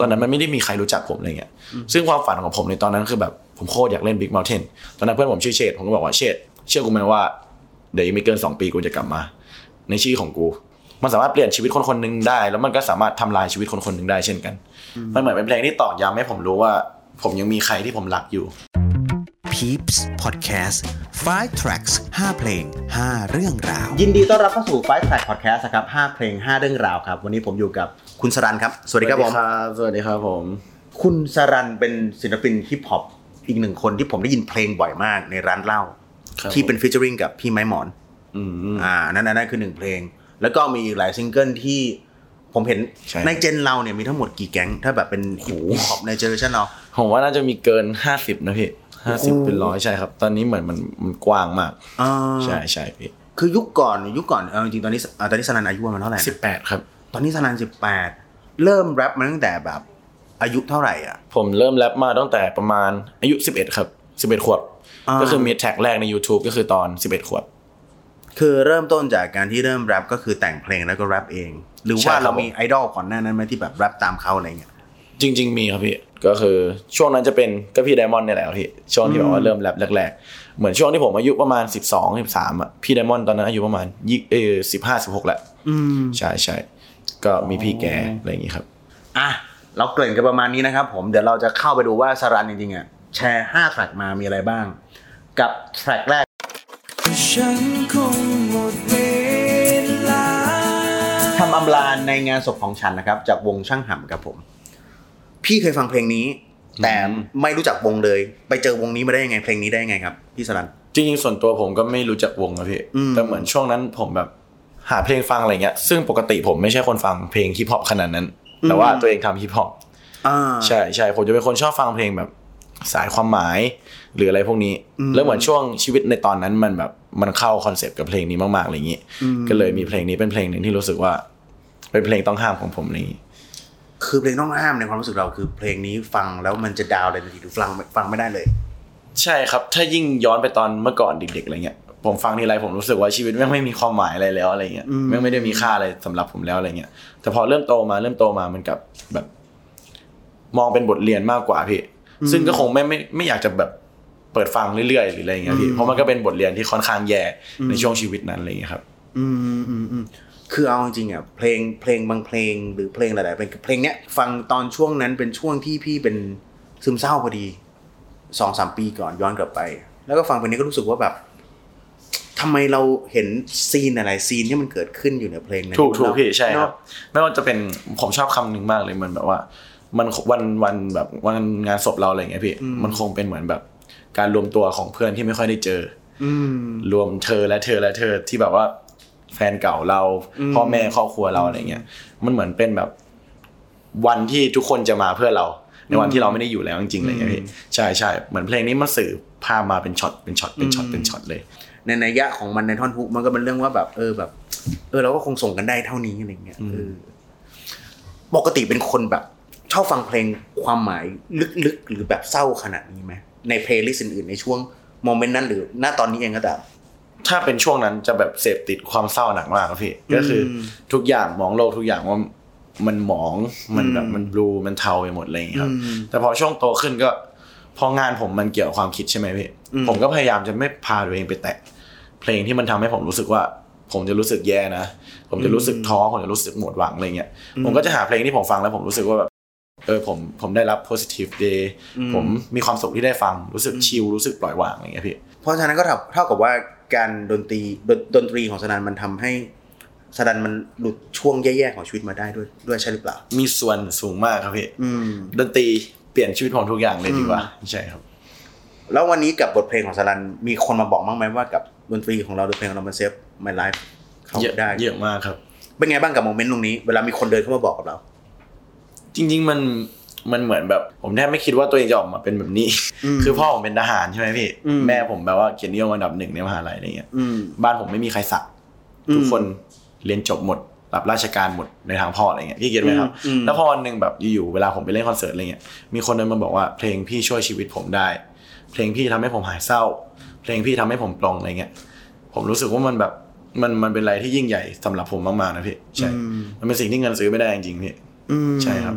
ตอนนั้นมันไม่ได้มีใครรู้จักผมอะไรเงี้ย ซึ่งความฝันของผมในตอนนั้นคือแบบผมโคตรอยากเล่น Big Mountain ตอนนั้นเพื่อนผมชื่อเชษผมก็บอกว่าเชษเชื่อกูไหมว่าเดี๋ยวอีกไม่เกิน2ปีกูจะกลับมา ในชื่อของกู มันสามารถเปลี่ยนชีวิตคนคนหนึ่งได้ แล้วมันก็สามารถทำลายชีวิตคนคนหนึ่งได้เช่นกัน มันเหมือนเป็นเพลงที่ตอกย้ำให้ผมรู้ว่า ผมยังมีใครที่ผมรักอยู่ Peeps Podcast 5 tracks 5 เพลง 5 เรื่องราว ยินดีต้อนรับเข้าสู่ Five Track Podcast นะครับ5เพลง 5 เรื่องราวครับ วันนี้ผมอยู่กับคุณสรันครับ สวัสดีครับผมสวัสดีครับผม คุณสรันเป็นศิลปินฮิปฮอปอีกหนึ่งคนที่ผมได้ยินเพลงบ่อยมากในร้านเหล้าครับที่เป็น featuring กับพี่ไม้หมอนอืมอ่านั่นนั่นคือหนึ่งเพลง แล้วก็มีอีกหลายซิงเกิลที่ผมเห็นใช่ใน gen เราเนี่ยมีทั้งหมดกี่แก๊ง ถ้าแบบเป็นฮิปฮอปใน generation เราผมว่าน่าจะมีเกิน50นะพี่ ห้าสิบเป็นร้อยใช่ครับ ตอนนี้เหมือนมันมันกว้างมากอ่าใช่ใช่พี่คือยุคก่อนยุคก่อนเอาจริงๆตอนนี้อ่าตอนนี้สนันอายุประมาณเท่าไหร่นะสิบแปดครับ ตอนนี้สนันสิบแปดเริ่มแรปมาตั้งแต่แบบอายุเท่าไหร่อะ ผมเริ่มแรปมาตั้งแต่ประมาณอายุ11ครับ11ขวบอ่าก็คือมีแท็กแรกใน YouTube ก็คือตอน11ขวบ คือเริ่มต้นจากการที่เริ่มแรปก็คือแต่งเพลงแล้วก็แรปเอง หรือใช่ว่าครับเรามีไอดอลก่อนหน้านั้นไหมที่แบบแรปตามเขาอะไรเงี้ยจริง ๆ มีครับพี่ ก็คือช่วงนั้นจะเป็นก็พี่ไดมอนด์เนี่ยแหละครับพี่ช่วงที่แบบว่าเริ่มแรปแรกๆเหมือนช่วงที่ผมอายุประมาณ 12 13อะพี่ไดมอนด์ตอนนั้นอายุประมาณยี่เออสิบห้าสิบหกแหละอืมใช่ใช่ก็มีพี่แกอะไรอย่างงี้ครับอะเราเกริ่นกันประมาณนี้นะครับ ผมเดี๋ยวเราจะเข้าไปดูว่าสรันจริงๆอะแชร์5แทร็กมามีอะไรบ้าง กับแทร็กแรกฉันคงหมดเวลาทำอำลาในงานศพของฉันนะครับ จากวงช่างหำครับผม พี่เคยฟังเพลงนี้ แต่ไม่รู้จักวงเลย ไปเจอวงนี้มาได้ยังไงเพลงนี้ได้ยังไงครับพี่สรันจริงๆส่วนตัวผมก็ไม่รู้จักวงนะพี่อืมแต่เหมือนช่วงนั้นผมแบบหาเพลงฟังอะไรเงี้ยซึ่งปกติผมไม่ใช่คนฟังเพลงฮิปฮอปขนาดนั้น แต่ว่าตัวเองทำฮิปฮอปอ่าใช่ใช่ผมจะเป็นคนชอบฟังเพลงแบบสายความหมาย หรืออะไรพวกนี้ แล้วเหมือนช่วงชีวิตในตอนนั้นมันแบบมันเข้าคอนเซปต์กับเพลงนี้มากๆอะไรอย่างนี้ ก็เลยมีเพลงนี้เป็นเพลงหนึ่งที่รู้สึกว่า เป็นเพลงต้องห้ามของผมอะไรอย่างนี้ คือเพลงต้องห้ามในความรู้สึกเราคือเพลงนี้ฟังแล้วมันจะดาวน์เลยทันทีหรือฟังฟังไม่ได้เลย ใช่ครับ ถ้ายิ่งย้อนไปตอนเมื่อก่อนเด็กๆอะไรเงี้ยผมฟังทีไรผมรู้สึกว่าชีวิตแม่งไม่มีความหมายอะไรแล้วอะไรเงี้ยอืมแม่งไม่ได้มีค่าอะไรสำหรับผมแล้วอะไรเงี้ยแต่พอเริ่มโตมาเริ่มโตมามันกลับแบบ มองเป็นบทเรียนมากกว่าพี่ซึ่งก็คงไม่ไม่ไม่อยากจะแบบเปิดฟังเรื่อยๆหรืออะไรเงี้ยพี่เพราะมันก็เป็นบทเรียนที่ค่อนข้างแย่ในช่วงชีวิตนั้นอะไรเงี้ยครับ อืมอืมอืม คือเอาจริงๆอะเพลงเพลงบางเพลงหรือเพลงหลายๆเพลงเพลงเนี้ยฟังตอนช่วงนั้นเป็นช่วงที่พี่เป็นซึมเศร้าพอดีสองสามปีก่อนย้อนกลับไป แล้วก็ฟังเพลงนี้ก็รู้สึกว่าแบบทำไมเราเห็นซีนอะไรซีนที่มันเกิดขึ้นอยู่ในเพลงนั้นถูกถูกพี่ใช่ครับเนอะไม่ว่าจะเป็นผมชอบคำหนึ่งมากเลยมันแบบว่า มันวันวันแบบวันงานศพเราอะไรเงี้ยพี่มันคงเป็นเหมือนแบบ การรวมตัวของเพื่อนที่ไม่ค่อยได้เจอ อืมรวมเธอและเธอและเธอที่แบบว่า แฟนเก่าเราพ่อแม่ครอบครัวเราอะไรเงี้ยมันเหมือนเป็นแบบวันที่ทุกคนจะมาเพื่อเรา ในวันที่เราไม่ได้อยู่แล้วจริงๆอะไรเงี้ยพี่ใช่ใช่เหมือนเพลงนี้มันสื่อภาพมาเป็นช็อตเป็นช็อตเป็นช็อตเป็นช็อตเลย ในนัยยะของมันในท่อนฮุกมันก็เป็นเรื่องว่าแบบ เออแบบ เออเราก็คงส่งกันได้เท่านี้อะไรเงี้ยเออปกติเป็นคนแบบ ชอบฟังเพลงความหมายลึกๆหรือแบบเศร้าขนาดนี้ไหมใน playlist อื่นๆในช่วง moment นั้นหรือณตอนนี้เองก็ตาม ถ้าเป็นช่วงนั้นจะแบบเสพติดความเศร้าหนักมากครับพี่ก็คืออมทุกอย่างมองโลกทุกอย่างว่ามันหมองมันแบบอืมมัน blue มันเทาไปหมดอะไรอย่างเงี้ยครับอืมแต่พอช่วงโตขึ้นก็ พองานผมมันเกี่ยวกับความคิดใช่ไหมพี่อืมผมก็พยายามจะไม่พาตัวเองไปแตะเพลงที่มันทำให้ผมรู้สึกว่า ผมจะรู้สึกแย่นะผมจะรู้สึกท้อผมจะรู้สึกหมดหวังอะไรเงี้ยผมก็จะหาเพลงที่ผมฟังแล้วผมรู้สึกว่าแบบเออผมผมได้รับ positive day ผมมีความสุขที่ได้ฟังรู้สึกชิลรู้สึกปล่อยวางอะไรเงี้ยพี่เพราะฉะนั้นก็เท่าเท่ากับว่า การดนตรีดนดนตรีของสนันมันทำให้สนันมันหลุดช่วงแย่ๆของชีวิตมาได้ด้วยด้วยใช่หรือเปล่า มีส่วนสูงมากครับพี่อืมดนตรีเปลี่ยนชีวิตผมทุกอย่างเลยดีกว่าใช่ครับ แล้ววันนี้กับบทเพลงของสลันมีคนมาบอกบ้างไหมว่ากับดนตรีของเราหรือเพลงของเรามันเซฟ my life เขาเยอะได้เยอะมากครับ เป็นไงบ้างกับ moment ตรงนี้ เวลามีคนเดินเข้ามาบอกกับเรา จริง ๆ มัน มันเหมือนแบบ ผมแทบไม่คิดว่าตัวเองจะออกมาเป็นแบบนี้อืมคือพ่อผมเป็นทหารใช่ไหมพี่อืมแม่ผมแบบว่าเกียรตินิยมอันดับหนึ่งในมหาลัยอะไรเงี้ยอืมบ้านผมไม่มีใครสักอืมทุกคนเรียนจบหมดรับราชการหมดในทางพ่ออะไรเงี้ยพี่ get ไหมครับอืมแล้วพอวันหนึ่งแบบอยู่ๆเวลาผมไปเล่นคอนเสิร์ตอะไรเงี้ยมีคนเดินมาบอกว่าเพลงพี่ช่วยชีวิตผมได้ เพลงพี่ทำให้ผมหายเศร้า เพลงพี่ทำให้ผมปลงอะไรเงี้ยผมรู้สึกว่ามันแบบมันมันเป็นอะไรที่ยิ่งใหญ่สำหรับผมมากๆนะพี่ใช่ มันเป็นสิ่งที่เงินซื้อไม่ได้จริงๆพี่อืมใช่ครับ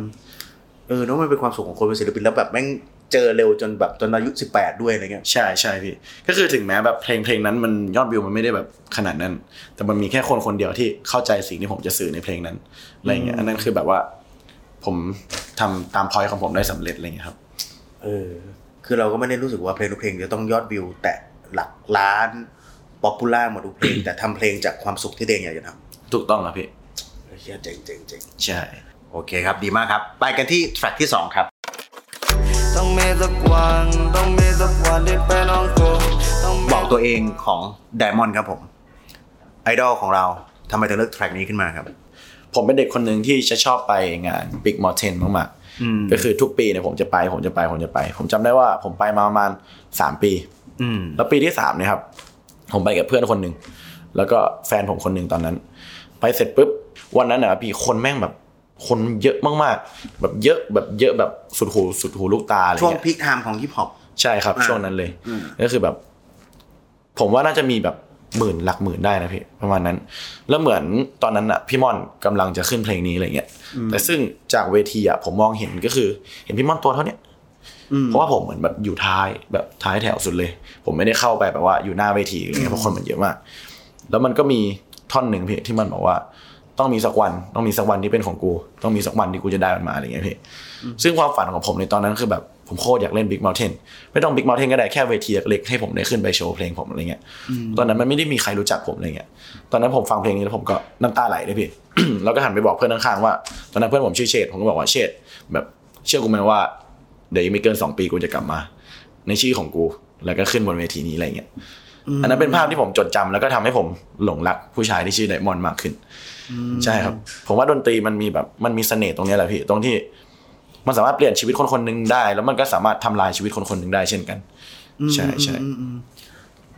เออเนอะมันเป็นความสุขของคนเป็นศิลปินแล้วแบบแม่งเจอเร็วจนแบบจนอายุสิบแปดด้วยอะไรเงี้ยใช่ใช่พี่ ก็คือถึงแม้แบบเพลงเพลงนั้นมันยอดวิวมันไม่ได้แบบขนาดนั้น แต่มันมีแค่คนคนเดียวที่เข้าใจสิ่งที่ผมจะสื่อในเพลงนั้นอะไรเงี้ยอันนั้นคือแบบว่า ผมทำตามพอยของผมได้สำเร็จอะไรเงี้ยครับเออคือเราก็ไม่ได้รู้สึกว่าเพลงทุกเพลงจะต้องยอดวิว แตะหลักล้าน popular หมดทุกเพลงแต่ทำเพลงจากความสุขที่ตัวเองอยากจะทถูกต้องครับพี่ำเฮียเจ๋งเจ๋งเจ๋งใช่ โอเคครับดีมากครับ ไปกันที่ track ที่สองครับ ต้องมีสักวันต้องมีสักวันที่เป็นของกูต้องมีบอกตัวเองของไดมอนด์ครับผม ไอดอลของเราทำไมถึงเลือก track นี้ขึ้นมาครับ ผมเป็นเด็กคนหนึ่งที่จะชอบไปงาน Big Mountain มากอืมๆก็คือทุกปีเนี่ยผมจะไปผมจะไปผมจะไป ผมจำได้ว่าผมไปมาประมาณสามปี อืม แล้วปีที่สามเนี่ยครับ ผมไปกับเพื่อนคนหนึ่งแล้วก็แฟนผมคนหนึ่งตอนนั้น ไปเสร็จปุ๊บวันนั้นนะพี่คนแม่งแบบ คนเยอะมากๆ แบบเยอะแบบเยอะแบบสุดหูสุดหูลูกตาอะไรช่วงเงี้ย peak time ของฮิปฮอป ใช่ครับ อ่าช่วงนั้นเลยอืม ก็คือแบบ ผมว่าน่าจะมีแบบหมื่นหลักหมื่นได้นะพี่ประมาณนั้น แล้วเหมือนตอนนั้นอะพี่ม่อนกำลังจะขึ้นเพลงนี้อะไรเงี้ยแต่ซึ่งจากเวทีอะผมมองเห็นก็คือ เห็นพี่ม่อนตัวเท่าเนี้ย เพราะว่าผมเหมือนแบบอยู่ท้ายแบบท้ายแถวสุดเลย ผมไม่ได้เข้าไปแบบว่าอยู่หน้าเวทีอะไรเงี้ยเพราะคนมันเยอะมาก แล้วมันก็มีท่อนหนึ่งพี่ที่มันบอกว่า ต้องมีสักวัน ต้องมีสักวันที่เป็นของกู ต้องมีสักวันที่กูจะได้มันมาอะไรเงี้ยพี่ซึ่งความฝันของผมในตอนนั้นคือแบบผมโคตรอยากเล่น Big Mountain ไม่ต้อง Big Mountain ก็ได้แค่เวทีเล็กๆให้ผมได้ขึ้นไปโชว์เพลงผมอะไรเงี้ยตอนนั้นมันไม่ได้มีใครรู้จักผมอะไรเงี้ยตอนนั้นผมฟังเพลงนี้แล้วผมก็น้ำตาไหลเลยพี่แล้วก็หันไปบอกเพื่อนข้างๆว่าตอนนั้นเพื่อนผมชื่อเชษผมก็บอกว่าเชษแบบเชื่อกูไหมว่าเดี๋ยวอีกไม่เกินสองปีกูจะกลับมา ในชื่อของกูแล้วก็ขึ้นบนเวทีนี้อะไรเงี้ยอันนั้นเป็นภาพที่ผมจดจำแล้วก็ทำให้ผมหลงรักผู้ชายที่ชื่อไดมอนด์มากขึ้น ใช่ครับ ผมว่าดนตรีมันมีแบบมันมีเสน่ห์ตรงเนี้ยแหละพี่ตรงที่ มันสามารถเปลี่ยนชีวิตคนคนหนึ่งได้ แล้วมันก็สามารถทำลายชีวิตคนคนหนึ่งได้เช่นกัน ใช่ใช่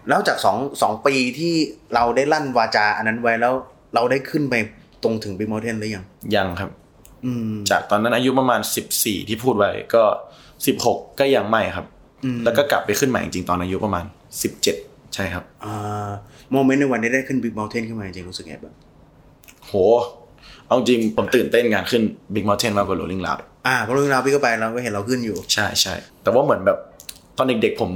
แล้วจากสองสองปีที่เราได้ลั่นวาจาอันนั้นไว้แล้วเราได้ขึ้นไปตรงถึงบิ๊กมอลเทนหรือยัง ยังครับอืมจากตอนนั้นอายุประมาณสิบสี่ที่พูดไว้ก็สิบหกก็ยังไม่ครับ แล้วก็กลับไปขึ้นใหม่จริงๆตอนอายุประมาณสิบเจ็ดใช่ครับอ่าโมเมนต์ในวันที่ได้ขึ้นบิ๊กมอลเทนขึ้นมาจริงๆรู้สึกไงบ้าง โห เอาจริงผมตื่นเต้นงานขึ้น Big Mountain มากกว่า Rolling Loud อ่าเพราะเรื่องราวพี่ก็ไปเราก็เห็นเราขึ้นอยู่ ใช่ใช่แต่ว่าเหมือนแบบตอนเด็กๆผม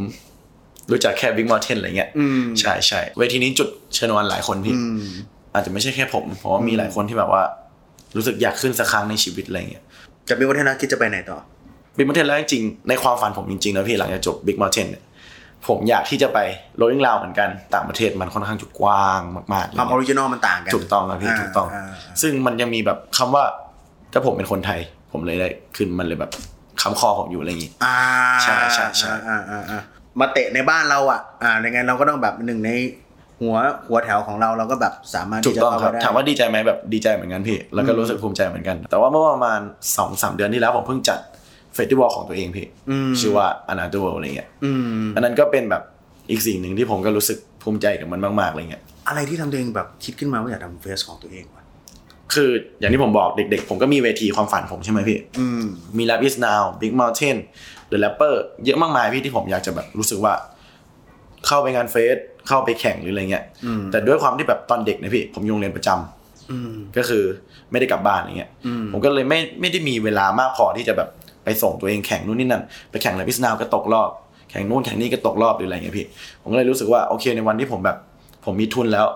รู้จักแค่ Big Mountain อะไรเงี้ยอืมใช่ใช่เวทีนี้จุดเชิญวันหลายคนพี่อืมอาจจะไม่ใช่แค่ผมเพราะว่ามีหลายคนที่แบบว่า รู้สึกอยากขึ้นสักครั้งในชีวิตอะไรเงี้ยจากบิ๊กมอลเทนแล้วคิดจะไปไหนต่อ Big Mountain แล้วจริงๆในความฝันผมจริงๆนะพี่หลังจากจบ Big Mountain เนี่ย ผมอยากที่จะไป Rolling Loud เหมือนกันต่างประเทศมันค่อนข้างจุกว้างมากๆอะไรความอเงี้อยริจินอลมันต่างกันถูกต้องครับพี่าถูกต้องาซึ่งมันยังมีแบบคำว่าถ้าผมเป็นคนไทย ผมเลยได้ขึ้นมันเลยแบบคำคอผมอยู่อะไรอย่างงี้อ่าใช่ใช่ใช่อ่าอ่าอ่ามาเตะในบ้านเราอะ อ่ายังไงเราก็ต้องแบบหนึ่งในหัวหัวแถวของเราเราก็แบบสามารถถูที่กจะต้องเข้าครับไปได้ถามว่าดีใจไหมแบบดีใจเหมือนกันพี่ แล้วก็รู้สึกภูมิใจเหมือนกัน แต่ว่าเมื่อประมาณสองสามเดือนที่แล้วผมเพิ่งจัด เฟสติวัลของตัวเองพี่อืมชื่อว่า Another World อะไรเงี้ยอืมอันนั้นก็เป็นแบบอีกสิ่งหนึ่งที่ผมก็รู้สึกภูมิใจกับมันมากๆอะไรเงี้ยอะไรที่ทำตัวเองแบบคิดขึ้นมาว่าอยากทำเฟสของตัวเองวะคืออย่างที่ผมบอกเด็กๆ ผมก็มีเวทีความฝันผมใช่ไหมพี่อืมมี Rap is now Big Mountain The Rapper เยอะมากมายพี่ที่ผมอยากจะแบบรู้สึกว่า เข้าไปงานเฟสเข้าไปแข่งหรืออะไรเงี้ยอืมแต่ด้วยความที่แบบตอนเด็กนะพี่ผมโรงเรียนประจำอืมก็คือไม่ได้กลับบ้านอย่างเงี้ยอืมผมก็เลยไม่ไม่ได้มีเวลามากพอที่จะแบบ ไปส่งตัวเองแข่งนู่นนี่นั่นไปแข่ง Rap is now ก็ตกรอบแข่งนู่นแข่งนี่ก็ตกรอบหรืออะไรเงี้ยพี่ ผมก็เลยรู้สึกว่าโอเคในวันที่ผมแบบ ผมมีทุนแล้ว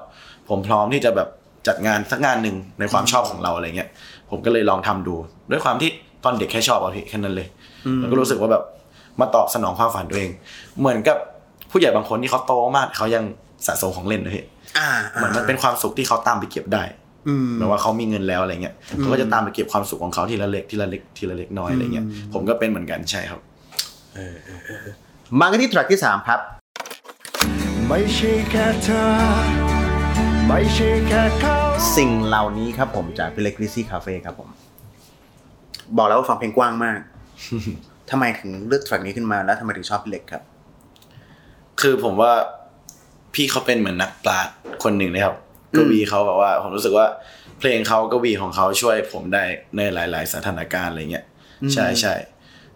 ผมพร้อมที่จะแบบจัดงานสักงานหนึ่งในความชอบของเราอะไรเงี้ย ผมก็เลยลองทำดู ด้วยความที่ตอนเด็กแค่ชอบอะพี่แค่นั้นเลยแล้วก็รู้สึกว่าแบบมาตอบสนองความฝันตัวเอง เหมือนกับผู้ใหญ่บางคนที่เขาโตมากเขายังสะสมของเล่นนะพี่อ่าเหมือนมันเป็นความสุขที่เขาตามไปเก็บได้ อืมแบบว่าเขามีเงินแล้วอะไรเงี้ยเขาก็จะตามไปเก็บความสุขของเขาทีละเล็กทีละเล็กทีละเล็กน้อยอะไรเงี้ยผมก็เป็นเหมือนกันใช่ครับมากันที่ทรัคที่สามครับ ไม่ใช่แค่เธอไม่ใช่แค่เขาสิ่งเหล่านี้ครับผมจากพิเล็กริซี่คาเฟ่ครับผม บอกแล้วว่าฟังเพลงกว้างมากทำไมถึงเลือกทรัคนี้ขึ้นมาแล้วทำไมถึงชอบพิเล็กครับ คือผมว่าพี่เขาเป็นเหมือนนักปราชญ์คนหนึ่งเลยครับ กวีเขาแบบว่า ผมรู้สึกว่า เพลงเขากวีของเขาช่วยผมได้ในหลาย ๆ สถานการณ์อะไรเงี้ยใช่ใช่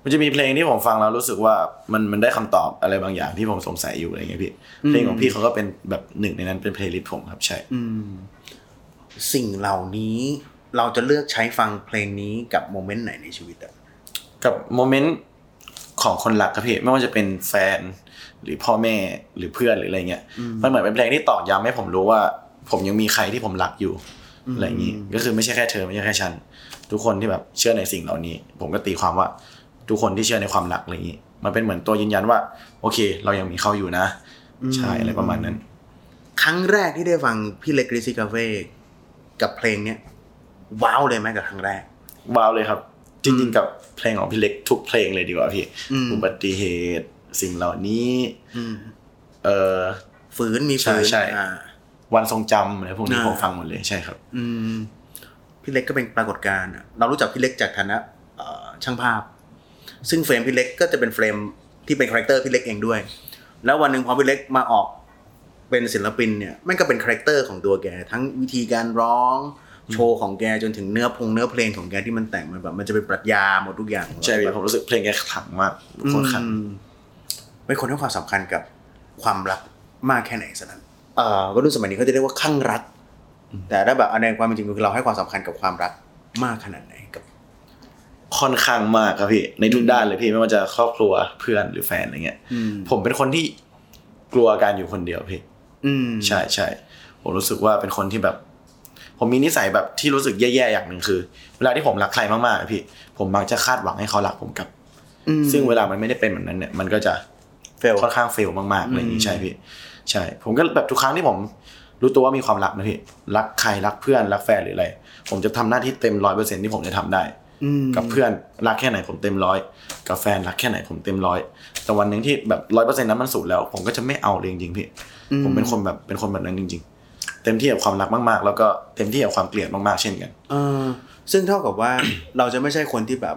มันจะมีเพลงที่ผมฟังแล้วรู้สึกว่ามันมันได้คำตอบอะไรบางอย่างที่ผมสงสัยอยู่อะไรเงี้ยพี่เพลงของพี่เขาก็เป็นแบบหนึ่งในนั้นเป็น playlist ผมครับใช่สิ่งเหล่านี้เราจะเลือกใช้ฟังเพลงนี้กับ moment ไหนในชีวิตอะกับ moment ของคนรักครับพี่ไม่ว่าจะเป็นแฟนหรือพ่อแม่หรือเพื่อนหรืออะไรเงี้ยมันเหมือนเป็นเพลงที่ตอกย้ำให้ผมรู้ว่า ผมยังมีใครที่ผมรักอยู่อะไรอย่างนี้ก็คือไม่ใช่แค่เธอไม่ใช่แค่ฉัน ทุกคนที่แบบเชื่อในสิ่งเหล่านี้ ผมก็ตีความว่าทุกคนที่เชื่อในความรักอะไรอย่างนี้ มันเป็นเหมือนตัวยืนยันว่า โอเค เรายังมีเขาอยู่นะใช่อะไรประมาณนั้น ครั้งแรกที่ได้ฟังพี่เล็กกริซิกาเฟ่กับเพลงเนี้ยว้าวเลยไหมกับครั้งแรกว้าวเลยครับ จริงๆกับเพลงของพี่เล็กทุกเพลงเลยดีกว่าพี่อืมอุบัติเหตุสิ่งเหล่านี้อืมเอ่อฝืนมีใช่ฝืนใช่อ่า วันทรงจำอะไรพวกนี้อ่าผมฟังหมดเลยใช่ครับ อืมพี่เล็กก็เป็นปรากฏการณ์อะเรารู้จักพี่เล็กจากฐานะเอ่อช่างภาพ ซึ่ง frame พี่เล็กก็จะเป็น frame ที่เป็น character พี่เล็กเองด้วย แล้ววันหนึ่งพอพี่เล็กมาออกเป็นศิลปินเนี่ยมันก็เป็น character ของตัวแก ทั้งวิธีการร้องโชว์ของแกจนถึงเนื้อพงเนื้อเพลงของแกที่มันแต่งมันแบบ มันจะเป็นปรัชญาหมดทุกอย่างใช่พี่ผมรู้สึกเพลงแกขลังมากโคตรขลังอืมเป็นคนให้ความสำคัญกับความรักมากแค่ไหนสนั้นเอ่อ วัยรุ่นสมัยนี้เขาจะเรียกว่าข้างรัก แต่ถ้าแบบอันในความเป็นจริงคือเราให้ความสำคัญกับความรักมากขนาดไหนกับ ค่อนข้างมากครับพี่ในทุกด้านเลยพี่ไม่ว่าจะครอบครัวเพื่อนหรือแฟนอะไรเงี้ยอืมผมเป็นคนที่กลัวการอยู่คนเดียวพี่อืมใช่ใช่ผมรู้สึกว่าเป็นคนที่แบบ ผมมีนิสัยแบบที่รู้สึกแย่ๆอย่างหนึ่งคือ เวลาที่ผมรักใครมากๆอะพี่ ผมมักจะคาดหวังให้เขารักผมกลับอืมซึ่งเวลามันไม่ได้เป็นแบบนั้นเนี่ย มันก็จะเฟลค่อนข้างเฟลมากๆอะไรอย่างอืนี้มใช่พี่ ใช่ ผมก็แบบทุกครั้งที่ผมรู้ตัวว่ามีความรักนะพี่รักใครรักเพื่อนรักแฟนหรืออะไร ผมจะทำหน้าที่เต็มร้อยเปอร์เซ็นที่ผมจะทำได้อืมกับเพื่อนรักแค่ไหนผมเต็มร้อยกับแฟนรักแค่ไหนผมเต็มร้อยแต่วันหนึ่งที่แบบร้อยเปอร์เซ็นต์นั้นมันสูญแล้ว ผมก็จะไม่เอาเลยจริงๆพี่ ผมเป็นคนแบบเป็นคนแบบนั้นจริง ๆ เต็มที่กับความรักมากๆ แล้วก็เต็มที่กับความเกลียดมากๆ เช่นกันเออซึ่งเท่ากับว่าเราจะไม่ใช่คนที่แบบ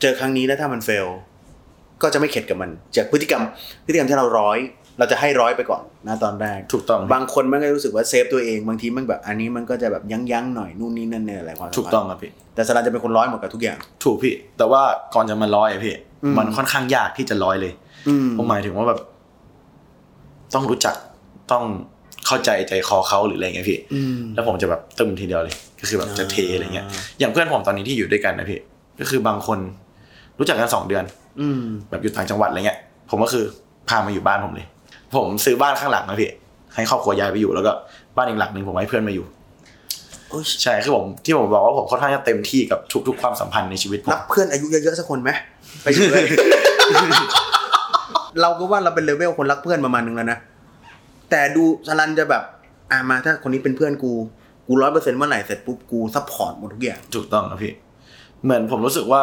เจอครั้งนี้แล้วถ้ามันเฟล ก็จะไม่เข็ดกับมัน จากพฤติกรรมพฤติกรรมที่เราร้อย เราจะให้ร้อยไปก่อนนะตอนแรกถูกต้องบางคนมันก็รู้สึกว่าเซฟตัวเองบางทีมันแบบอันนี้มันก็จะแบบยั้งยั้งๆหน่อยนู่นนี่นั่นเนี่ยอะไรความสัมพันธ์ถูกต้องครับพี่แต่สลันจะเป็นคนร้อยหมดกับทุกอย่าง ถูกพี่ แต่ว่าก่อนจะมาร้อยอะพี่อืมมันค่อนข้างยากที่จะร้อยเลยอืมผมหมายถึงว่าแบบ ต้องรู้จักต้องเข้าใจใจคอเขาหรืออะไรเงี้ยพี่อืมแล้วผมจะแบบตึมทีเดียวเลย ก็คือแบบจะเทอะไรเงี้ย อย่างเพื่อนผมตอนนี้ที่อยู่ด้วยกันนะพี่ก็คือบางคน รู้จักกันสองเดือน อืมแบบอยู่ต่างจังหวัดอะไรเงี้ย ผมก็คือพามาอยู่บ้านผมเลย ผมซื้อบ้านข้างหลังนะพี่ให้ครอบครัวย้ายไปอยู่แล้วก็บ้านอีกหลังหนึ่งผมให้เพื่อนมาอยู่โอ้ยใช่คือผมที่ผมบอกว่าผมค่อนข้างจะเต็มที่กับทุกๆความสัมพันธ์ในชีวิตผมรับเพื่อนอายุเยอะๆสักคนไหมไปอยู่เลยเราก็ว่าเราเป็นเลเวลคนรักเพื่อนประมาณนึงแล้วนะแต่ดูสรัลจะแบบอ่ามาถ้าคนนี้เป็นเพื่อนกูกูร้อยเปอร์เซ็นต์เมื่อไหร่เสร็จปุ๊บกู support หมดทุกอย่างถูกต้องครับพี่เหมือนผมรู้สึกว่า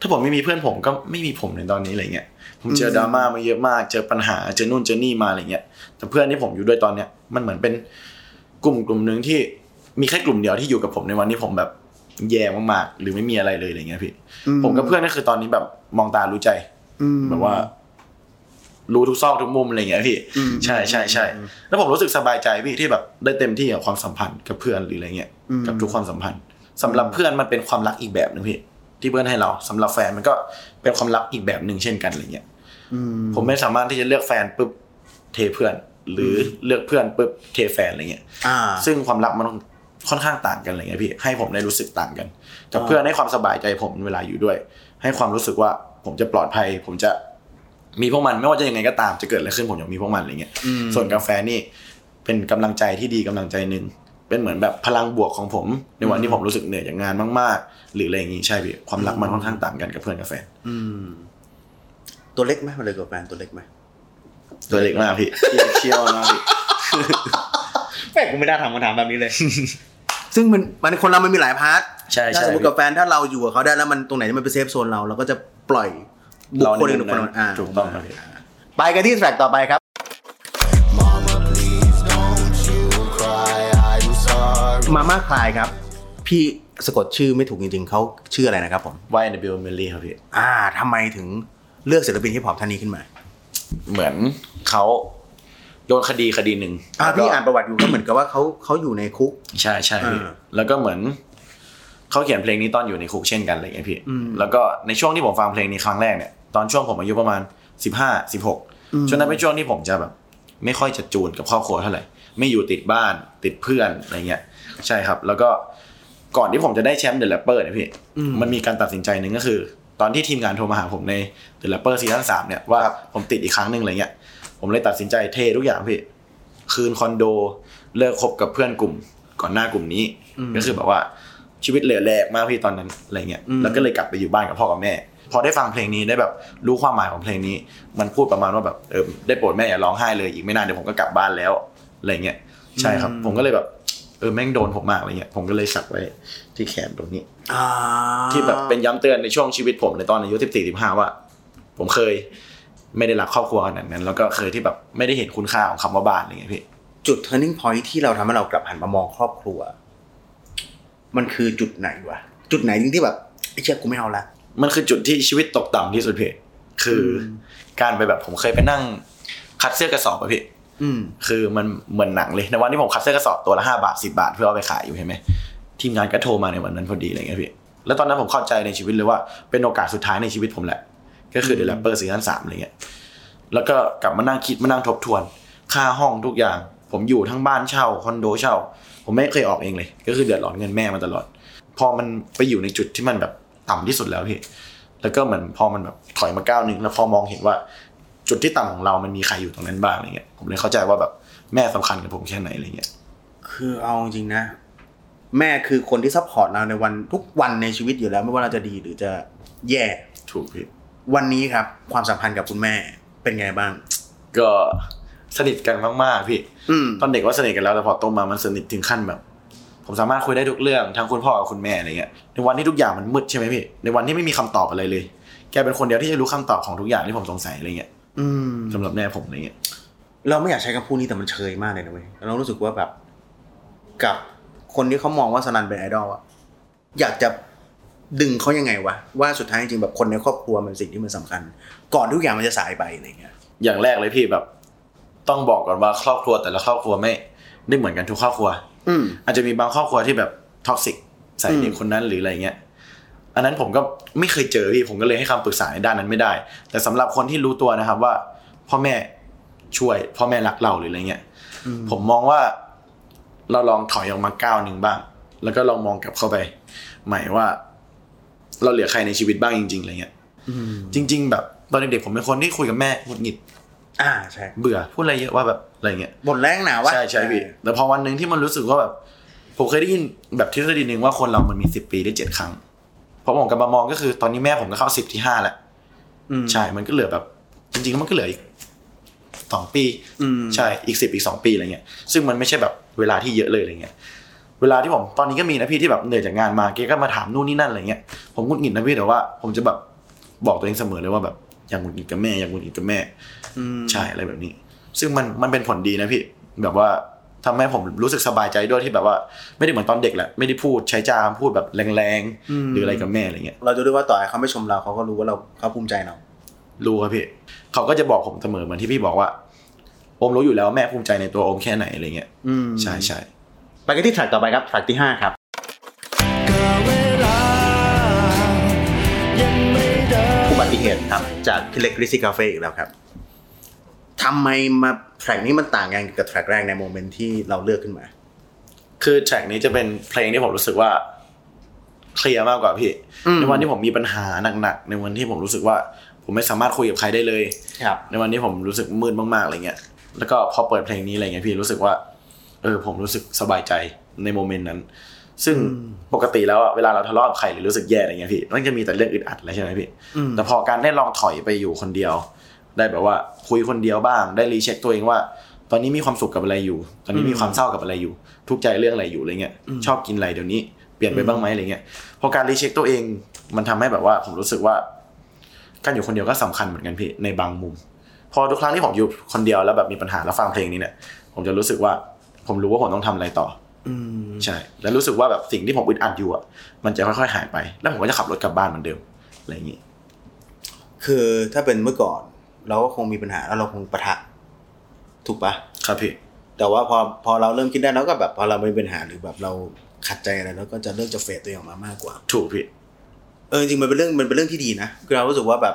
ถ้าผมไม่มีเพื่อนผมก็ไม่มีผมในตอนนี้อะไรเงี้ย ผมเจอดราม่ามาเยอะมากเจอปัญหาเจอนู่นเจอนี่มาอะไรเงี้ยแต่เพื่อนที่ผมอยู่ด้วยตอนเนี้ยมันเหมือนเป็นกลุ่มกลุ่มหนึ่งที่มีแค่กลุ่มเดียวที่อยู่กับผมในวันที่ผมแบบแย่มากๆหรือไม่มีอะไรเลยอะไรเงี้ยพี่อืมผมกับเพื่อนก็คือตอนนี้แบบมองตารู้ใจอืมแบบว่า รู้ทุกซอกทุกมุมอะไรเงี้ยพี่อืมใช่ใช่ใช่แล้วผมรู้สึกสบายใจพี่ที่แบบได้เต็มที่กับความสัมพันธ์กับเพื่อนหรืออะไรเงี้ยอืมกับทุกความสัมพันธ์สำหรับเพื่อนมันเป็นความรักอีกแบบหนึ่งพี่ ที่เพื่อนให้เราสำหรับแฟนมันก็เป็นความรักอีกแบบหนึ่งเช่นกันอะไรเงี้ยอืมผมไม่สามารถที่จะเลือกแฟนปุ๊บเทเพื่อน หรือเลือกเพื่อนปุ๊บเทแฟนอะไรเงี้ยอ่าซึ่งความรักมันค่อนข้างต่างกันอะไรเงี้ยพี่ให้ผมได้รู้สึกต่างกันกับอ่าเพื่อนให้ความสบายใจผมเวลาอยู่ด้วย ให้ความรู้สึกว่าผมจะปลอดภัย ผมจะมีพวกมันไม่ว่าจะยังไงก็ตามจะเกิดอะไรขึ้นผมอยากมีพวกมันอะไรเงี้ยอืมส่วนกาแฟนี่เป็นกำลังใจที่ดีกำลังใจหนึ่ง เป็นเหมือนแบบพลังบวกของผม ในวันที่ผมรู้สึกเหนื่อยจากงานมาก ๆ หรืออะไรอย่างงี้ใช่พี่ความรักมันค่อนข้างต่างกันกับเพื่อนกับแฟนอืมตัวเล็กไหมมาเลยกับแฟนตัวเล็กไหมตัวเล็กมากพี่เคี้ยวมากพี่แม่กูไม่ได้ถามคำถามแบบนี้เลย ซึ่งมันมันคนเรามันมีหลายพาร์ทใช่ถ้าใช่สมมติกับแฟนถ้าเราอยู่กับเขาได้แล้วมันตรงไหนที่มันเป็นเซฟโซนเราเราก็จะปล่อยบุคเราคลในอื่นมุมคนนั้นนั้นอ่าถูกต้องครับพี่ไปกันที่แทร็กต่อไปครับ มาม่าคลายครับ พี่สะกดชื่อไม่ถูกจริงๆ เขาชื่ออะไรนะครับผม วายในบิลเมลลี่ครับพี่ อ่าทำไมถึงเลือกศิลปินฮิปฮอปท่านนี้ขึ้นมา เหมือนเขาโดนคดีคดีหนึ่งอ่าแล้วก็พี่อ่านประวัติอยู่ก็เหมือนกับว่าเขาเขาอยู่ในคุก ใช่ใช่พี่อ่าแล้วก็เหมือนเขาเขียนเพลงนี้ตอนอยู่ในคุกเช่นกันอะไรอย่างเงี้ยพี่อืมแล้วก็ในช่วงที่ผมฟังเพลงนี้ครั้งแรกเนี่ยตอนช่วงผมอายุประมาณสิบห้าสิบหกช่วงนั้นเป็นช่วงที่ผมจะแบบ ไม่ค่อยจะจูนกับครอบครัวเท่าไหร่ ไม่อยู่ติดบ้านติดเพื่อนอะไรเงี้ยใช่ครับ แล้วก็ก่อนที่ผมจะได้แชมป์ The Rapper เนี่ยพี่อืมมันมีการตัดสินใจหนึ่งก็คือ ตอนที่ทีมงานโทรมาหาผมใน The Rapper season สามเนี่ยว่าครับผมติดอีกครั้งหนึ่งอะไรเงี้ยผมเลยตัดสินใจเททุกอย่างพี่คืนคอนโดเลิกคบกับเพื่อนกลุ่ม ก่อนหน้ากลุ่มนี้ ก็คือแบบว่าชีวิตเหลวแหลกมากพี่ตอนนั้นอะไรเงี้ยอืมแล้วก็เลยกลับไปอยู่บ้านกับพ่อกับแม่ พอได้ฟังเพลงนี้ได้แบบรู้ความหมายของเพลงนี้ มันพูดประมาณว่าแบบเออได้โปรดแม่อย่าร้องไห้เลยอีกไม่นานเดี๋ยวผมก็กลับบ้านแล้ว อะไรเงี้ยใช่ครับ ผมก็เลยแบบเออแม่งโดนผมมากอะไรเงี้ยผมก็เลยสักไว้ที่แขนตรงนี้อ่าที่แบบเป็นย้ำเตือนในช่วงชีวิตผมในตอนอายุสิบสี่สิบห้าว่า ผมเคยไม่ได้รักครอบครัวขนาดนั้น แล้วก็เคยที่แบบไม่ได้เห็นคุณค่าของคำว่าบ้านอะไรเงี้ยพี่จุด turning point ที่เราทำให้เรากลับหันมามองครอบครัว มันคือจุดไหนวะจุดไหนจริงที่แบบไอ้เชี่ยกูไม่เอาละมันคือจุดที่ชีวิตตกต่ำที่สุดพี่คืออการไปแบบผมเคยไปนั่งคัดเสื้อกระสอบอะพี่อืม คือมันเหมือนหนังเลยในวันที่ผมคัดเสื้อกระสอบตัวละห้าบาทสิบาทเพื่อเอาไปขายอยู่ใช่ไหมทีมงานก็โทรมาในวันนั้นพอดีอะไรเงี้ยพี่แล้วตอนนั้นผมเข้าใจในชีวิตเลยว่าเป็นโอกาสสุดท้ายในชีวิตผมแหละ ก็คือเดอะแรปเปอร์ซีซั่นสามอะไรเงี้ยแล้วก็กลับมานั่งคิดมานั่งทบทวน ค่าห้องทุกอย่าง ผมอยู่ทั้งบ้านเช่าคอนโดเช่า ผมไม่เคยออกเองเลย ก็คือเดือดร้อนเงินแม่มาตลอด พอมันไปอยู่ในจุดที่มันแบบต่ำที่สุดแล้วพี่แล้วก็เหมือนพอมันแบบถอยมาก้าวหนึ่งแล้วพอมองเห็นว่า จุดที่ต่ำของเรามันมีใครอยู่ตรงนั้นบ้างอะไรเงี้ยผมเลยเข้าใจว่าแบบแม่สำคัญกับผมแค่ไหนอะไรเงี้ยคือเอาจริงๆนะ แม่คือคนที่ support เราในวันทุกวันในชีวิตอยู่แล้ว ไม่ว่าเราจะดีหรือจะแย่ถูกพี่วันนี้ครับ ความสัมพันธ์กับคุณแม่เป็นไงบ้าง ก็สนิทกันมากๆพี่อืมตอนเด็กว่าสนิทกันแล้วแต่พอโตมามันสนิทถึงขั้นแบบ ผมสามารถคุยได้ทุกเรื่องทั้งคุณพ่อกับคุณแม่อะไรเงี้ยในวันที่ทุกอย่างมันมืดใช่ไหมพี่ในวันที่ไม่มีคำตอบอะไรเลย แกเป็นคนเดียวที่จะรู้คำตอบของทุกอย่างที่ผมสงสัยอะไรเงี้ยอืม สำหรับแม่ผมอะไรเงี้ยเราไม่อยากใช้คำพูดนี้แต่มันเชยมากเลยนะเว้ยเรารู้สึกว่าแบบ กับคนที่เขามองว่าสนันเป็นไอดอลอะอยากจะดึงเขายังไงวะว่าสุดท้ายจริงๆแบบคนในครอบครัวมันสิ่งที่มันสำคัญ ก่อนทุกอย่างมันจะสายไปอะไรเงี้ย อย่างแรกเลยพี่แบบ ต้องบอกก่อนว่าครอบครัวแต่ละครอบครัวไม่ได้เหมือนกันทุกครอบครัว อืมอาจจะมีบางครอบครัวที่แบบ toxic ใส่อืมเด็กคนนั้นหรืออะไรเงี้ย อันนั้นผมก็ไม่เคยเจอพี่ผมก็เลยให้คำปรึกษาในด้านนั้นไม่ได้ แต่สำหรับคนที่รู้ตัวนะครับว่า พ่อแม่ช่วย พ่อแม่รักเราหรืออะไรเงี้ยผมมองว่า เราลองถอยออกมาก้าวหนึ่งบ้าง แล้วก็ลองมองกลับเข้าไป ใหม่ว่า เราเหลือใครในชีวิตบ้างจริงๆอะไรเงี้ยอืมจริง ๆ แบบตอนเด็กๆผมเป็นคนที่คุยกับแม่หงุดหงิด อ่าใช่เบื่อพูดอะไรเยอะว่าแบบอะไรเงี้ยบทแรงหนาวะใช่ใช่พี่แต่พอวันหนึ่งที่มันรู้สึกว่าแบบผมเคยได้ยินแบบทฤษฎีหนึ่งว่าคนเรามันมีสิบปีได้เจ็ดครั้งพ อผมกลับมามองก็คือตอนนี้แม่ผมก็เข้าสิบที่ห้าแล้วอืมใช่มันก็เหลือแบบ จริงๆมันก็เหลืออีกสองปีอืมใช่อีกสิบอีกสองปีอะไรเงี้ยซึ่งมันไม่ใช่แบบเวลาที่เยอะเลยอะไรเงี้ยเวลาที่ผมตอนนี้ก็มีนะพี่ที่แบบเหนื่อยจากงานมาเกก็มาถามนู่นนี่นั่นอะไรเงี้ยผมหงุดหงิดนะพี่แต่ว่า ผมจะแบบบอกตัวเองเสมอเลยว่าแบบอย่างหงุดหงิดกับแม่อย่างหงุดหงิดกับแม่อืมใช่อะไรแบบนี้ ซึ่งมันมันเป็นผลดีนะพี่แบบว่า ทำให้ผมรู้สึกสบายใจด้วยที่แบบว่า ไม่ได้เหมือนตอนเด็กแหละไม่ได้พูดใช้จามพูดแบบแรงๆหรืออะไรกับแม่อะไรเงี้ยเราจะรู้ว่าต่อให้เขาไม่ชมเราเขาก็รู้ว่าเราเขาภูมิใจเรารู้ครับพี่เขาก็จะบอกผมเสมอเหมือนที่พี่บอกว่าโอมรู้อยู่แล้วว่าแม่ภูมิใจในตัวโอมแค่ไหนอะไรเงี้ยอืมใช่ใช่ไปกันที่แทร็กต่อไปครับ track ที่ห้าครับก็เวลายังไม่เดินอุบัติเหตุครับ จากพี่เล็ก Greasy Cafe อีกแล้วครับ ทำไมมา track นี้มันต่างกันกับ track แรกใน moment ที่เราเลือกขึ้นมา คือ track นี้จะเป็นเพลงที่ผมรู้สึกว่าเคลียร์มากกว่าพี่อืมในวันที่ผมมีปัญหาหนักๆในวันที่ผมรู้สึกว่า ผมไม่สามารถคุยกับใครได้เลยครับ ในวันที่ผมรู้สึกมืดมากๆอะไรเงี้ยแล้วก็พอเปิดเพลงนี้อะไรเงี้ยพี่รู้สึกว่า เออผมรู้สึกสบายใจใน moment นั้น ซึ่งปกติแล้วอะเวลาเราทะเลาะกับใครหรือรู้สึกแย่อะไรเงี้ยพี่มันจะมีแต่เรื่องอึดอัดอะไรใช่ไหมพี่อืมแต่พอการได้ลองถอยไปอยู่คนเดียว ได้แบบว่าคุยคนเดียวบ้าง ได้ recheck ตัวเองว่า ตอนนี้มีความสุขกับอะไรอยู่ ตอนนี้มีความเศร้ากับอะไรอยู่ ทุกข์ใจเรื่องอะไรอยู่อะไรเงี้ยชอบกินอะไรเดี๋ยวนี้เปลี่ยนไปบ้างไหมอะไรเงี้ยพอการ recheck ตัวเองมันทำให้แบบว่าผมรู้สึกว่า การอยู่คนเดียวก็สำคัญเหมือนกันพี่ในบางมุม พอทุกครั้งที่ผมอยู่คนเดียวแล้วแบบมีปัญหาแล้วฟังเพลงนี้เนี่ย ผมจะรู้สึกว่า ผมรู้ว่าผมต้องทำอะไรต่ออืมใช่ แล้วรู้สึกว่าแบบสิ่งที่ผมอึดอัดอยู่อะมันจะค่อยๆหายไป แล้วผมก็จะขับรถกลับบ้านเหมือนเดิมอะไรอย่างงี้คือถ้าเป็นเมื่อก่อน เราก็คงมีปัญหาแล้วเราคงปะทะ ถูกปะครับพี่แต่ว่าพอพอเราเริ่มคิดได้แล้วก็แบบพอเรามีปัญหาหรือแบบเราขัดใจอะไรแล้วก็จะเริ่มจะเฟดตัวเองออกมามากกว่า ถูกพี่เออจริงๆมันเป็นเรื่องมันเป็นเรื่องที่ดีนะคือเรารู้สึกว่าแบบ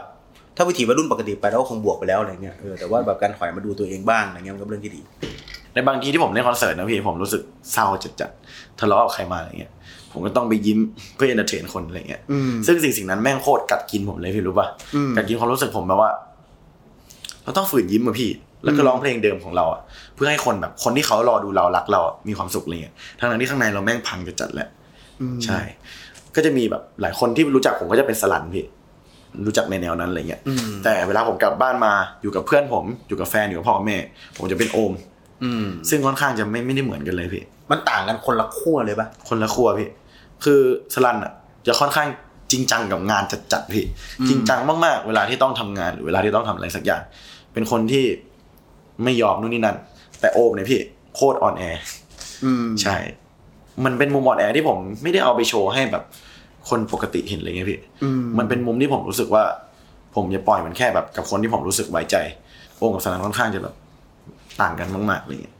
ถ้าวิถีวัยรุ่นปกติไปเราก็คงบวกไปแล้วอะไรเงี้ยเออแต่ว่าแบบการถอยมาดูตัวเองบ้างอะไรเงี้ยมันก็เป็นเรื่องที่ดี ในบางทีที่ผมเล่นคอนเสิร์ตนะพี่ผมรู้สึกเศร้าจัดๆทะเลาะกับใครมาอะไรเงี้ยผมก็ต้องไปยิ้มเพื่อ entertain คนอะไรเงี้ยอืมซึ่งสิ่งสิ่งนั้นแม่งโคตรกัดกินผมเลยพี่รู้ป่ะอืมกัดกินความรู้สึกผมแบบว่า เราต้องฝืนยิ้มอะพี่ แล้วก็ร้องเพลงเดิมของเราอะเพื่อให้คนแบบคนที่เขารอดูเรารักเราอะมีความสุขอะไรเงี้ยทั้งนั้นที่ข้างในเราแม่งพังจัดๆแหละใช่ ก็จะมีแบบหลายคนที่รู้จักผมก็จะเป็นสลันพี่รู้จักในแนวนั้นอะไรเงี้ยอืมแต่เวลาผมกลับบ้านมาอยู่กับเพื่อนผมอยู่กับแฟนอยู่กับพ่อกับแม่ ผมจะเป็นโอมอืมซึ่งค่อนข้างจะไม่ไม่ได้เหมือนกันเลยพี่มันต่างกันคนละขั้วเลยปะคนละครัวพี่ คือสลันอะจะค่อนข้างจริงจังกับงานจัดๆพี่ จริงจังมากๆ เวลาที่ต้องทำงานหรือเวลาที่ต้องทำอะไรสักอย่าง เป็นคนที่ไม่ยอมนู่นนี่นั่น แต่โอมเนี่ยพี่โคตรอ่อนแออืมใช่ มันเป็นมุมอ่อนแอที่ผมไม่ได้เอาไปโชว์ให้แบบ คนปกติเห็นเลยไงพี่อืมมันเป็นมุมที่ผมรู้สึกว่า ผมจะปล่อยมันแค่แบบกับคนที่ผมรู้สึกไว้ใจ โอมกับสลันค่อนข้างจะแบบต่างกันมากๆอะไรเงี้ย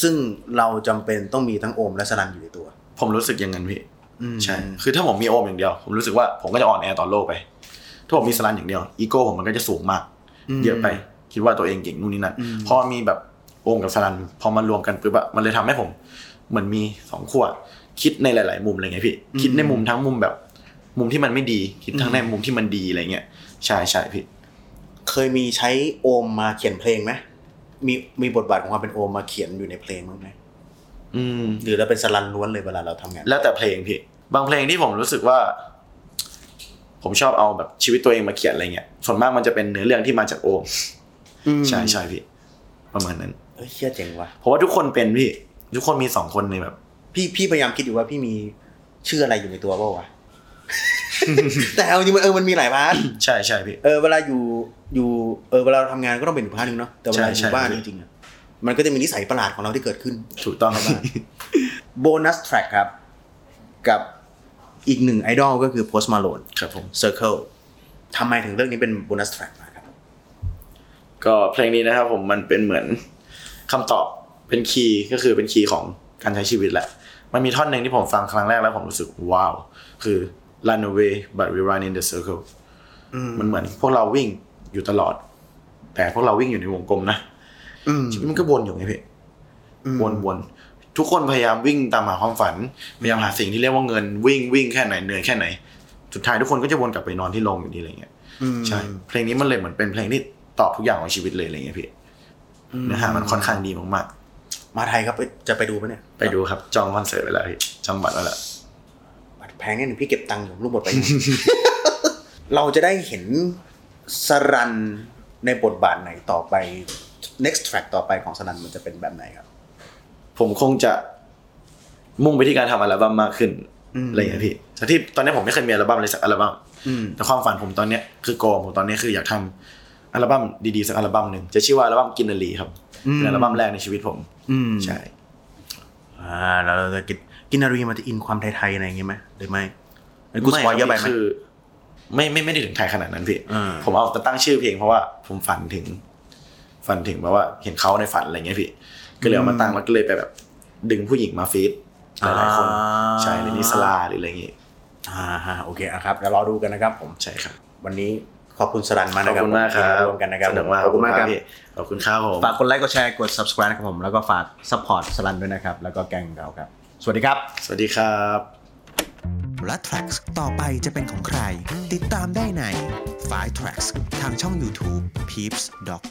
ซึ่งเราจำเป็นต้องมีทั้งโอมและสลันอยู่ในตัว ผมรู้สึกอย่างนั้นพี่อืมใช่ คือถ้าผมมีโอมอย่างเดียว ผมรู้สึกว่าผมก็จะอ่อนแอต่อโลกไป ถ้าผมมีสลันอย่างเดียว อีโก้ผมมันก็จะสูงมาก เยอะไป คิดว่าตัวเองเก่งนู่นนี่นั่นพอมีแบบโอมกับสลันพอมารวมกันปุ๊บอะมันเลยทำให้ผมเหมือนมีสองขั้วคิดในหลาย ๆ มุมอะไรเงี้ยพี่ คิดในมุมทั้งมุมแบบ มุมที่มันไม่ดี คิดทั้งในมุมที่มันดีอะไรเงี้ยใช่ใช่พี่ เคยมีใช้โอมมาเขียนเพลงไหมมีมีบทบาทของความเป็นโอมมาเขียนอยู่ในเพลงมั้างไหมอืมหรือเราเป็นสลันล้วนเลยเวลาเราทำงาน แล้วแต่เพลงพี่ บางเพลงที่ผมรู้สึกว่า ผมชอบเอาแบบชีวิตตัวเองมาเขียนอะไรเงี้ยส่วนมากมันจะเป็นเนื้อเรื่องที่มาจากโอม ใช่ใช่พี่ ประมาณนั้นเอ้ยเชี่ยเจ๋งว่ะเพราะว่าทุกคนเป็นพี่ ทุกคนมีสองคนในแบบ พี่พี่พยายามคิดอยู่ว่าพี่มีชื่ออะไรอยู่ในตัวเปล่าวะแต่เอาจริงๆมันเออมันมีหลาย part ใช่ใช่พี่เออเวลาอยู่อยู่เออเวลาเราทำงานก็ต้องเป็นอีก part หนึ่งเนาะแต่เวลาอใช่ยู่บ้านใช่ใช่จริงๆอะมันก็จะมีนิสัยประหลาดของเราที่เกิดขึ้น ถูกต้องครับ bonus track ครับ กับอีกหนึ่งไอดอลก็คือ Post Malone ครับผม Circle ทำไมถึงเรื่องนี้เป็นโบนัสแทร็กมาครับ ก็เพลงนี้นะครับ ผมมันเป็นเหมือนคำตอบเป็นคีย์ก็คือเป็นคีย์ของการใช้ชีวิตแหละ มันมีท่อนหนึ่งที่ผมฟังครั้งแรกแล้วผมรู้สึกว้าว คือ run away but we run in the circle มันเหมือนพวกเราวิ่งอยู่ตลอด แต่พวกเราวิ่งอยู่ในวงกลมนะอืมชีวิตมันก็วนอยู่ไงพี่วนวนทุกคนพยายามวิ่งตามหาความฝัน พยายามหาสิ่งที่เรียกว่าเงินวิ่งวิ่งแค่ไหนเหนื่อยแค่ไหน สุดท้ายทุกคนก็จะวนกลับไปนอนที่โรงอยู่ดีอะไรเงี้ยใช่ เพลงนี้มันเลยเหมือนเป็นเพลงที่ ตอบทุกอย่างของชีวิตเลยอะไรเงี้ยพี่เนื้อหามันค่อนข้างดีมากมาไทยครับไปจะไปดูปะเนี่ยๆไปดูครับจองคอนเสิร์ตไปแล้วพี่จองบัตรไว้แล้วบัตรแพงนิดนึงพี่เก็บตังค์อยู่รูปหมดไปเราจะได้เห็นสรันในบทบาทไหนต่อไป next track ต่อไปของสรันมันจะเป็นแบบไหนครับ ผมคงจะมุ่งไปที่การทำอัลบั้มมากขึ้นอืมอะไรอย่างเงี้ยพี่แต่ที่ตอนนี้ผมไม่เคยมีอัลบั้มเลยสักอัลบั้มอืมแต่ความฝันผมตอนเนี้ยคือโกของผมตอนนี้คืออยากทำ อัลบั้มดีๆสักอัลบั้มหนึ่งจะชื่อว่าอัลบั้มกินนารีครับเป็นอัลบั้มแรกในชีวิตผม อืมใช่อ่าแล้วเราจะกินกินนารีมันจะอินความไทยๆอะไรอย่างเงี้ยไหมหรือไม่อันนี้กูสปอยเยอะไปไหมคือไม่ไม่ไม่ได้ถึงไทยขนาดนั้นพี่อ่าผมเอาแต่ตั้งชื่อเพลงเพราะว่าผมฝันถึง ฝันถึงแบบว่าเห็นเขาในฝันอะไรเงี้ยพี่ก็เลยเอามาตั้งแล้วก็เลยไปแบบ ดึงผู้หญิงมาฟีดหลายๆคนอ่าใช่หรือนิสลาหรืออะไรเงี้ยอ่าฮะโอเคอะครับเดี๋ยวรอดูกันนะครับ ผมใช่ครับ วันนี้ ขอบคุณสรันมากขอบนะครับคุณมากครับที่รวมกันนะครับสนุกมากขอบคุณมากครับพี่ขอบคุณครับผมฝากกดไลค์กดแชร์กด subscribe นะครับผมแล้วก็ฝาก support สลันด้วยนะครับ แล้วก็แกงเราครับ สวัสดีครับ สวัสดีครับ และ Tracks ต่อไปจะเป็นของใคร ติดตามได้ใน f i Tracks ทางช่อง YouTube Peeps Doc